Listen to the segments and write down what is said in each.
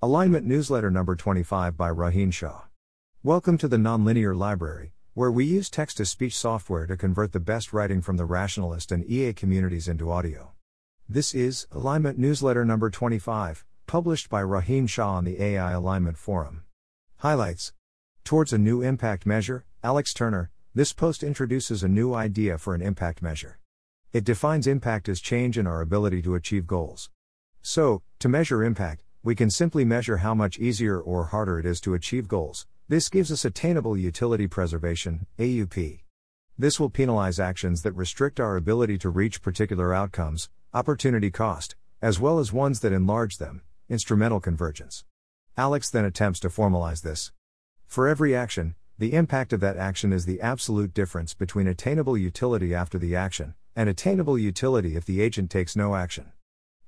Alignment Newsletter Number 25 by Rohin Shah. Welcome to the Nonlinear Library, where we use text to speech software to convert the best writing from the rationalist and EA communities into audio. This is Alignment Newsletter Number 25, published by Rohin Shah on the AI Alignment Forum. Highlights Towards a new impact measure, Alex Turner, this post introduces a new idea for an impact measure. It defines impact as change in our ability to achieve goals. So, to measure impact, we can simply measure how much easier or harder it is to achieve goals. This gives us attainable utility preservation, AUP. This will penalize actions that restrict our ability to reach particular outcomes, opportunity cost, as well as ones that enlarge them, instrumental convergence. Alex then attempts to formalize this. For every action, the impact of that action is the absolute difference between attainable utility after the action, and attainable utility if the agent takes no action.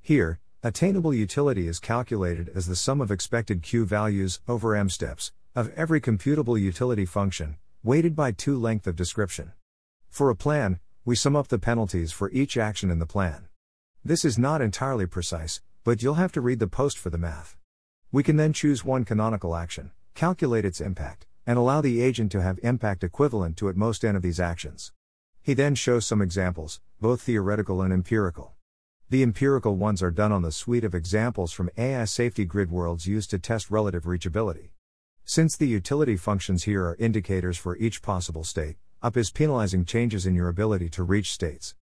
Here, Attainable utility is calculated as the sum of expected Q values over M steps of every computable utility function, weighted by 2 length of description. For a plan, we sum up the penalties for each action in the plan. This is not entirely precise, but you'll have to read the post for the math. We can then choose one canonical action, calculate its impact, and allow the agent to have impact equivalent to at most n of these actions. He then shows some examples, both theoretical and empirical. The empirical ones are done on the suite of examples from AI safety grid worlds used to test relative reachability. Since the utility functions here are indicators for each possible state, up is penalizing changes in your ability to reach states.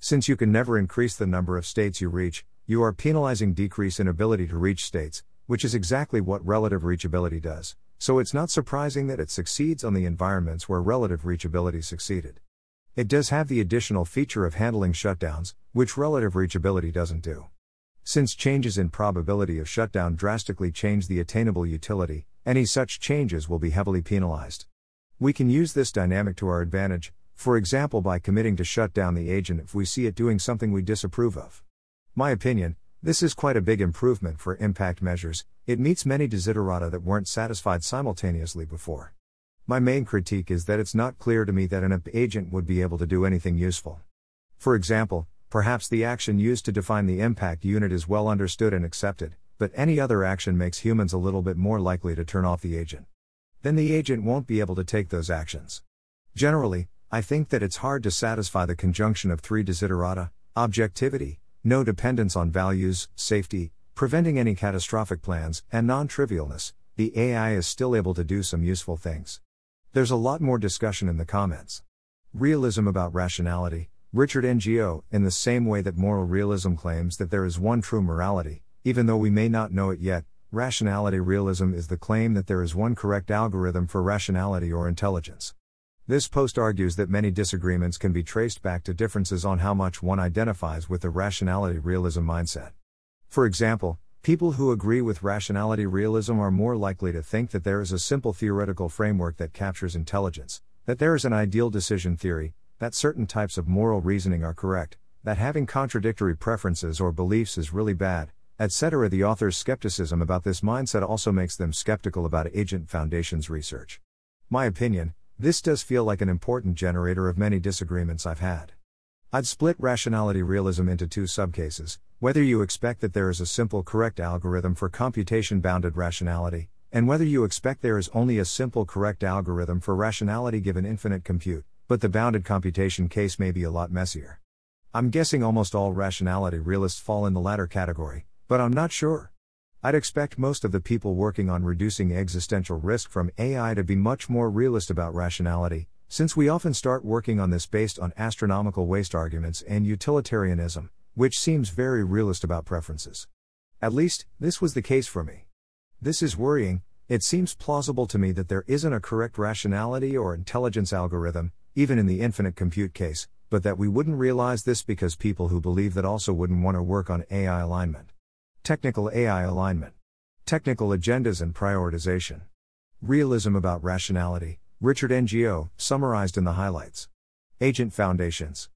Since you can never increase the number of states you reach, you are penalizing decrease in ability to reach states, which is exactly what relative reachability does, so it's not surprising that it succeeds on the environments where relative reachability succeeded. It does have the additional feature of handling shutdowns, which relative reachability doesn't do. Since changes in probability of shutdown drastically change the attainable utility, any such changes will be heavily penalized. We can use this dynamic to our advantage, for example by committing to shut down the agent if we see it doing something we disapprove of. My opinion, this is quite a big improvement for impact measures, it meets many desiderata that weren't satisfied simultaneously before. My main critique is that it's not clear to me that an agent would be able to do anything useful. For example, perhaps the action used to define the impact unit is well understood and accepted, but any other action makes humans a little bit more likely to turn off the agent. Then the agent won't be able to take those actions. Generally, I think that it's hard to satisfy the conjunction of three desiderata objectivity, no dependence on values, safety, preventing any catastrophic plans, and non trivialness. The AI is still able to do some useful things. There's a lot more discussion in the comments. Realism about rationality. Richard Ngo, in the same way that moral realism claims that there is one true morality, even though we may not know it yet, rationality realism is the claim that there is one correct algorithm for rationality or intelligence. This post argues that many disagreements can be traced back to differences on how much one identifies with the rationality realism mindset. For example, People who agree with rationality realism are more likely to think that there is a simple theoretical framework that captures intelligence, that there is an ideal decision theory, that certain types of moral reasoning are correct, that having contradictory preferences or beliefs is really bad, etc. The author's skepticism about this mindset also makes them skeptical about Agent Foundation's research. My opinion, this does feel like an important generator of many disagreements I've had. I'd split rationality realism into two subcases whether you expect that there is a simple correct algorithm for computation bounded rationality, and whether you expect there is only a simple correct algorithm for rationality given infinite compute, but the bounded computation case may be a lot messier. I'm guessing almost all rationality realists fall in the latter category, but I'm not sure. I'd expect most of the people working on reducing existential risk from AI to be much more realist about rationality, since we often start working on this based on astronomical waste arguments and utilitarianism, which seems very realist about preferences. At least, this was the case for me. This is worrying, it seems plausible to me that there isn't a correct rationality or intelligence algorithm, even in the infinite compute case, but that we wouldn't realize this because people who believe that also wouldn't want to work on AI alignment. Technical AI alignment. Technical agendas and prioritization. Realism about rationality, Richard Ngo, summarized in the highlights. Agent Foundations.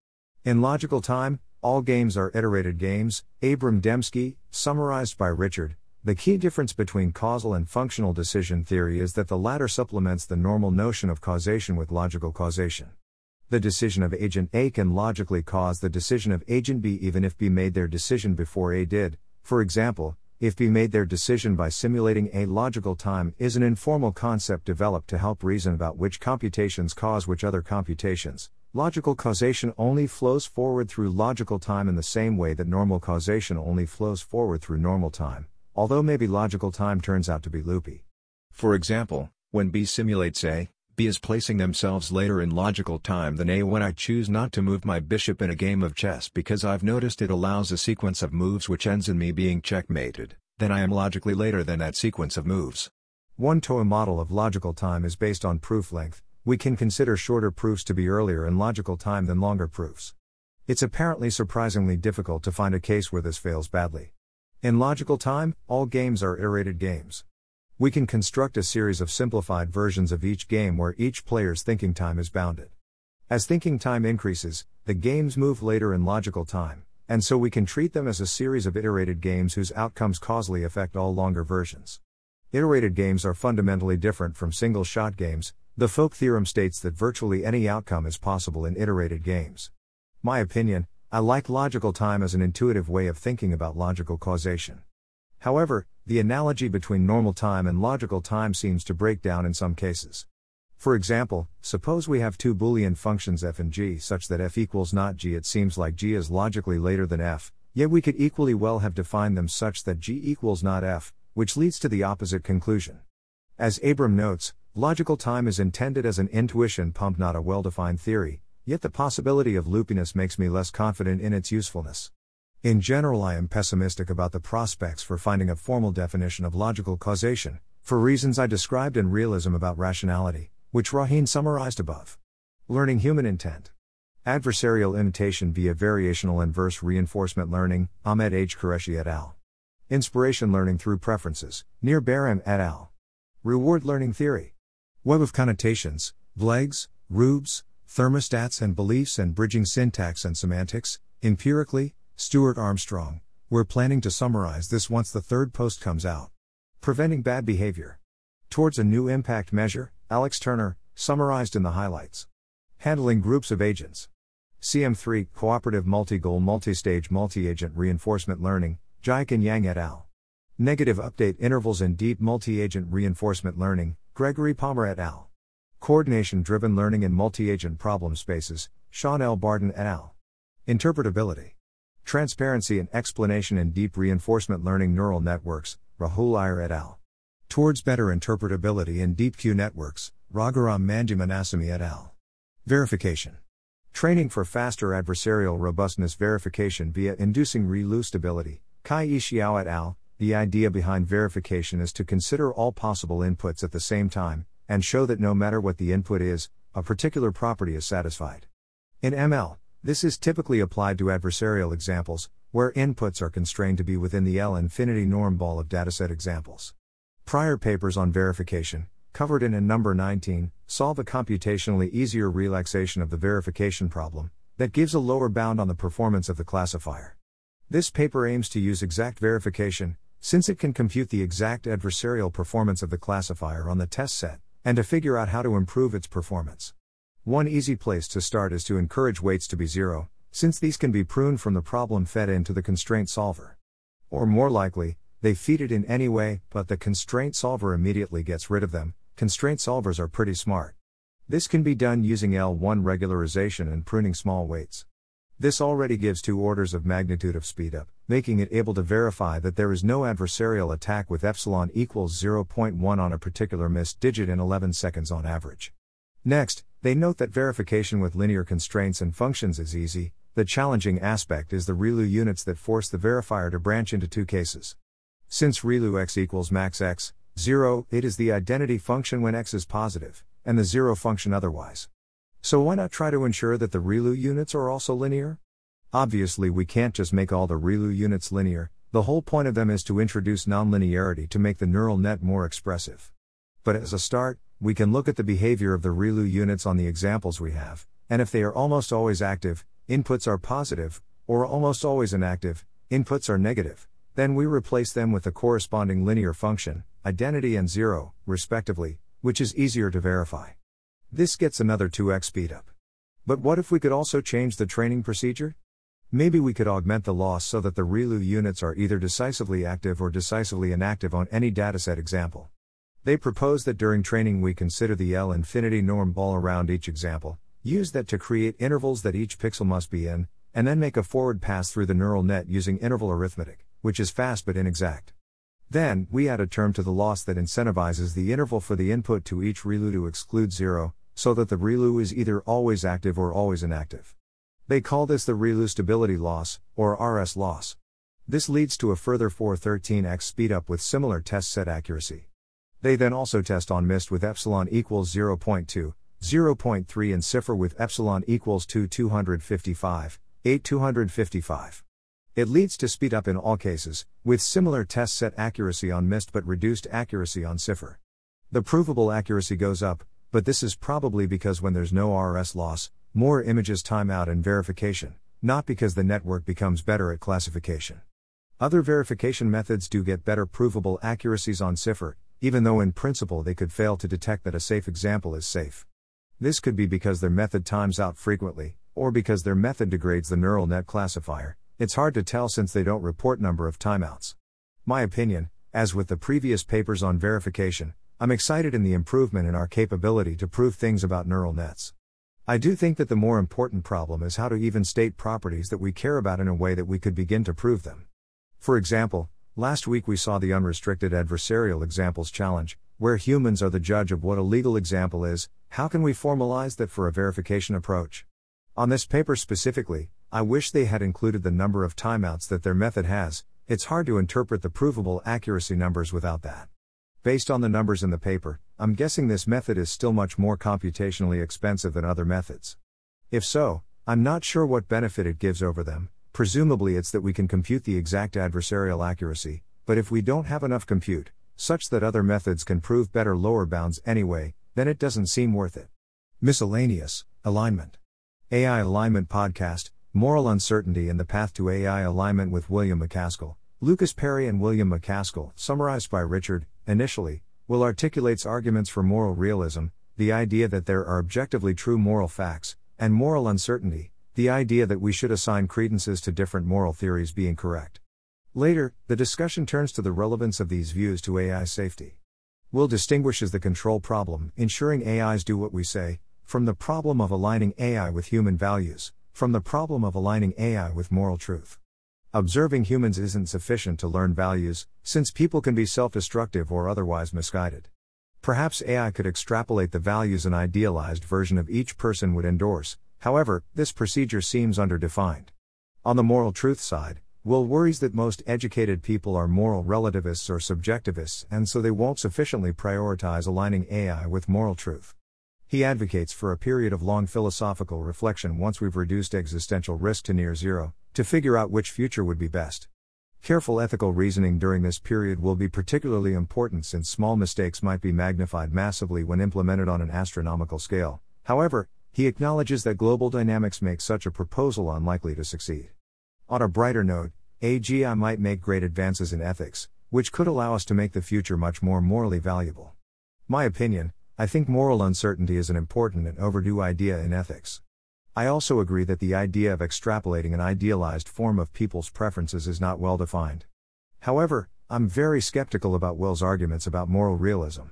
In logical time, all games are iterated games, Abram Demski, summarized by Richard. The key difference between causal and functional decision theory is that the latter supplements the normal notion of causation with logical causation. The decision of agent A can logically cause the decision of agent B even if B made their decision before A did. For example, if B made their decision by simulating A logical time is an informal concept developed to help reason about which computations cause which other computations. Logical causation only flows forward through logical time in the same way that normal causation only flows forward through normal time, although maybe logical time turns out to be loopy. For example, when B simulates A, B is placing themselves later in logical time than A when I choose not to move my bishop in a game of chess because I've noticed it allows a sequence of moves which ends in me being checkmated, then I am logically later than that sequence of moves. One TOA model of logical time is based on proof length, we can consider shorter proofs to be earlier in logical time than longer proofs. It's apparently surprisingly difficult to find a case where this fails badly. In logical time, all games are iterated games. We can construct a series of simplified versions of each game where each player's thinking time is bounded. As thinking time increases, the games move later in logical time, and so we can treat them as a series of iterated games whose outcomes causally affect all longer versions. Iterated games are fundamentally different from single shot games. The Folk theorem states that virtually any outcome is possible in iterated games. My opinion, I like logical time as an intuitive way of thinking about logical causation. However, the analogy between normal time and logical time seems to break down in some cases. For example, suppose we have two Boolean functions f and g such that f equals not g. It seems like g is logically later than f, yet we could equally well have defined them such that g equals not f, which leads to the opposite conclusion. As Abram notes, logical time is intended as an intuition pump, not a well defined theory, yet the possibility of loopiness makes me less confident in its usefulness. In general, I am pessimistic about the prospects for finding a formal definition of logical causation, for reasons I described in Realism about Rationality, which Rohin summarized above. Learning human intent. Adversarial imitation via variational inverse reinforcement learning, Ahmed H. Qureshi et al. Inspiration learning through preferences, Nir Baram et al. Reward learning theory. Web of connotations, Bleggs, Rubes, thermostats and beliefs and bridging syntax and semantics, empirically, Stuart Armstrong, we're planning to summarize this once the third post comes out. Preventing bad behavior. Towards a new impact measure, Alex Turner, summarized in the highlights. Handling groups of agents. CM3 Cooperative Multi Goal Multi Stage Multi Agent Reinforcement Learning, Jiachen Yang et al. Negative Update Intervals in Deep Multi Agent Reinforcement Learning, Gregory Palmer et al. Coordination Driven Learning in Multi Agent Problem Spaces, Sean L. Barton et al. Interpretability. Transparency and Explanation in Deep Reinforcement Learning Neural Networks, Rahul Iyer et al. Towards Better Interpretability in Deep Q Networks, Raghuram Mandyam Annasamy et al. Verification. Training for faster adversarial robustness verification via inducing ReLU stability, Kai Xiao et al. The idea behind verification is to consider all possible inputs at the same time, and show that no matter what the input is, a particular property is satisfied. In ML, this is typically applied to adversarial examples, where inputs are constrained to be within the L infinity norm ball of dataset examples. Prior papers on verification, covered in a number 19, solve a computationally easier relaxation of the verification problem that gives a lower bound on the performance of the classifier. This paper aims to use exact verification, since it can compute the exact adversarial performance of the classifier on the test set, and to figure out how to improve its performance. One easy place to start is to encourage weights to be zero, since these can be pruned from the problem fed into the constraint solver. Or more likely, they feed it in anyway, but the constraint solver immediately gets rid of them. Constraint solvers are pretty smart. This can be done using L1 regularization and pruning small weights. This already gives two orders of magnitude of speedup, making it able to verify that there is no adversarial attack with epsilon equals 0.1 on a particular MNIST digit in 11 seconds on average. Next, they note that verification with linear constraints and functions is easy, the challenging aspect is the ReLU units that force the verifier to branch into two cases. Since ReLU x equals max x, 0, it is the identity function when x is positive, and the 0 function otherwise. So why not try to ensure that the ReLU units are also linear? Obviously, we can't just make all the ReLU units linear, the whole point of them is to introduce nonlinearity to make the neural net more expressive. But as a start, we can look at the behavior of the ReLU units on the examples we have, and if they are almost always active, inputs are positive, or almost always inactive, inputs are negative, then we replace them with the corresponding linear function, identity and zero, respectively, which is easier to verify. This gets another 2x speedup. But what if we could also change the training procedure? Maybe we could augment the loss so that the ReLU units are either decisively active or decisively inactive on any dataset example. They propose that during training we consider the L infinity norm ball around each example, use that to create intervals that each pixel must be in, and then make a forward pass through the neural net using interval arithmetic, which is fast but inexact. Then, we add a term to the loss that incentivizes the interval for the input to each ReLU to exclude zero, so that the ReLU is either always active or always inactive. They call this the ReLU stability loss, or RS loss. This leads to a further 413x speedup with similar test set accuracy. They then also test on MNIST with epsilon equals 0.2, 0.3 and CIFAR with epsilon equals 2 255, 8 255. It leads to speed up in all cases, with similar test set accuracy on MNIST but reduced accuracy on CIFAR. The provable accuracy goes up, but this is probably because when there's no RS loss, more images time out in verification, not because the network becomes better at classification. Other verification methods do get better provable accuracies on CIFAR, even though in principle they could fail to detect that a safe example is safe. This could be because their method times out frequently, or because their method degrades the neural net classifier, it's hard to tell since they don't report number of timeouts. My opinion, as with the previous papers on verification, I'm excited in the improvement in our capability to prove things about neural nets. I do think that the more important problem is how to even state properties that we care about in a way that we could begin to prove them. For example, last week we saw the unrestricted adversarial examples challenge, where humans are the judge of what a legal example is, how can we formalize that for a verification approach? On this paper specifically, I wish they had included the number of timeouts that their method has, it's hard to interpret the provable accuracy numbers without that. Based on the numbers in the paper, I'm guessing this method is still much more computationally expensive than other methods. If so, I'm not sure what benefit it gives over them, presumably it's that we can compute the exact adversarial accuracy, but if we don't have enough compute, such that other methods can prove better lower bounds anyway, then it doesn't seem worth it. Miscellaneous, Alignment. AI Alignment Podcast, Moral Uncertainty and the Path to AI Alignment with William MacAskill, Lucas Perry and William MacAskill, summarized by Richard, initially, Will articulates arguments for moral realism, the idea that there are objectively true moral facts, and moral uncertainty, the idea that we should assign credences to different moral theories being correct. Later, the discussion turns to the relevance of these views to AI safety. Will distinguishes the control problem, ensuring AIs do what we say, from the problem of aligning AI with human values, from the problem of aligning AI with moral truth. Observing humans isn't sufficient to learn values, since people can be self destructive or otherwise misguided. Perhaps AI could extrapolate the values an idealized version of each person would endorse, however, this procedure seems underdefined. On the moral truth side, Will worries that most educated people are moral relativists or subjectivists, and so they won't sufficiently prioritize aligning AI with moral truth. He advocates for a period of long philosophical reflection once we've reduced existential risk to near zero, to figure out which future would be best. Careful ethical reasoning during this period will be particularly important since small mistakes might be magnified massively when implemented on an astronomical scale. However, he acknowledges that global dynamics make such a proposal unlikely to succeed. On a brighter note, AGI might make great advances in ethics, which could allow us to make the future much more morally valuable. My opinion, I think moral uncertainty is an important and overdue idea in ethics. I also agree that the idea of extrapolating an idealized form of people's preferences is not well defined. However, I'm very skeptical about Will's arguments about moral realism.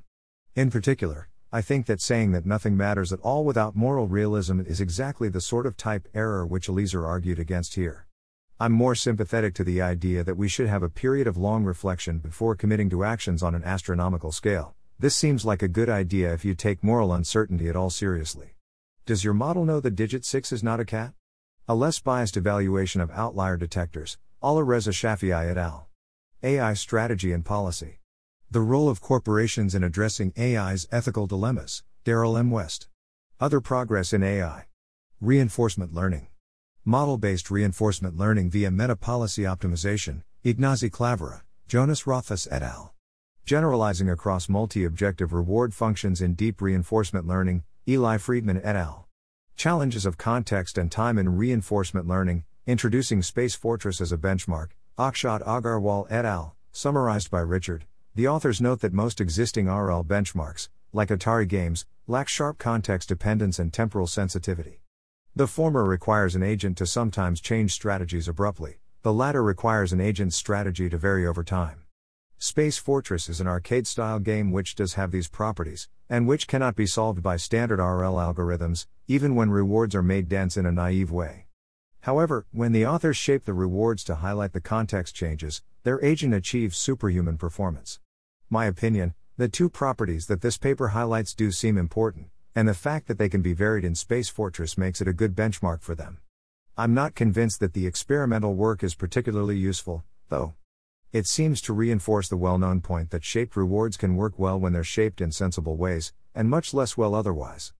In particular, I think that saying that nothing matters at all without moral realism is exactly the sort of type error which Eliezer argued against here. I'm more sympathetic to the idea that we should have a period of long reflection before committing to actions on an astronomical scale. This seems like a good idea if you take moral uncertainty at all seriously. Does your model know the digit 6 is not a cat? A less biased evaluation of outlier detectors, Alireza Shafaei et al. AI Strategy and Policy. The role of corporations in addressing AI's ethical dilemmas, Darrell M. West. Other progress in AI. Reinforcement learning. Model based reinforcement learning via meta policy optimization, Ignasi Clavera, Jonas Rothfuss et al. Generalizing across multi objective reward functions in deep reinforcement learning, Eli Friedman et al. Challenges of context and time in reinforcement learning, introducing Space Fortress as a benchmark, Akshat Agarwal et al., summarized by Richard. The authors note that most existing RL benchmarks, like Atari games, lack sharp context dependence and temporal sensitivity. The former requires an agent to sometimes change strategies abruptly, the latter requires an agent's strategy to vary over time. Space Fortress is an arcade style game which does have these properties, and which cannot be solved by standard RL algorithms, even when rewards are made dense in a naive way. However, when the authors shape the rewards to highlight the context changes, their agent achieves superhuman performance. My opinion, the two properties that this paper highlights do seem important, and the fact that they can be varied in Space Fortress makes it a good benchmark for them. I'm not convinced that the experimental work is particularly useful, though. It seems to reinforce the well known point that shaped rewards can work well when they're shaped in sensible ways, and much less well otherwise.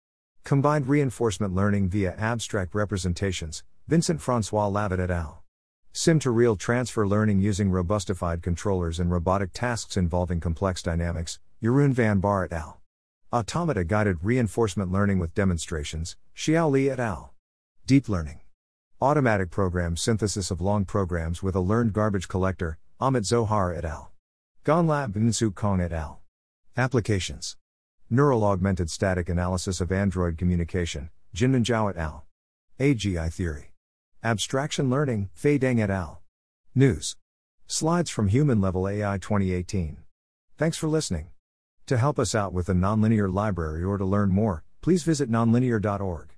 Combined reinforcement learning via abstract representations, Vincent Francois Lavet et al. Sim to real transfer learning using robustified controllers and robotic tasks involving complex dynamics, Jeroen van Baar et al. Automata guided reinforcement learning with demonstrations, Xiao Li et al. Deep learning. Automatic program synthesis of long programs with a learned garbage collector, Amit Zohar et al. Gonlab Nsu Kong et al. Applications. Neural augmented static analysis of Android communication, Jinman Zhao et al. AGI theory. Abstraction learning, Fei Deng et al. News. Slides from Human Level AI 2018. Thanks for listening. To help us out with the Nonlinear Library or to learn more, please visit nonlinear.org.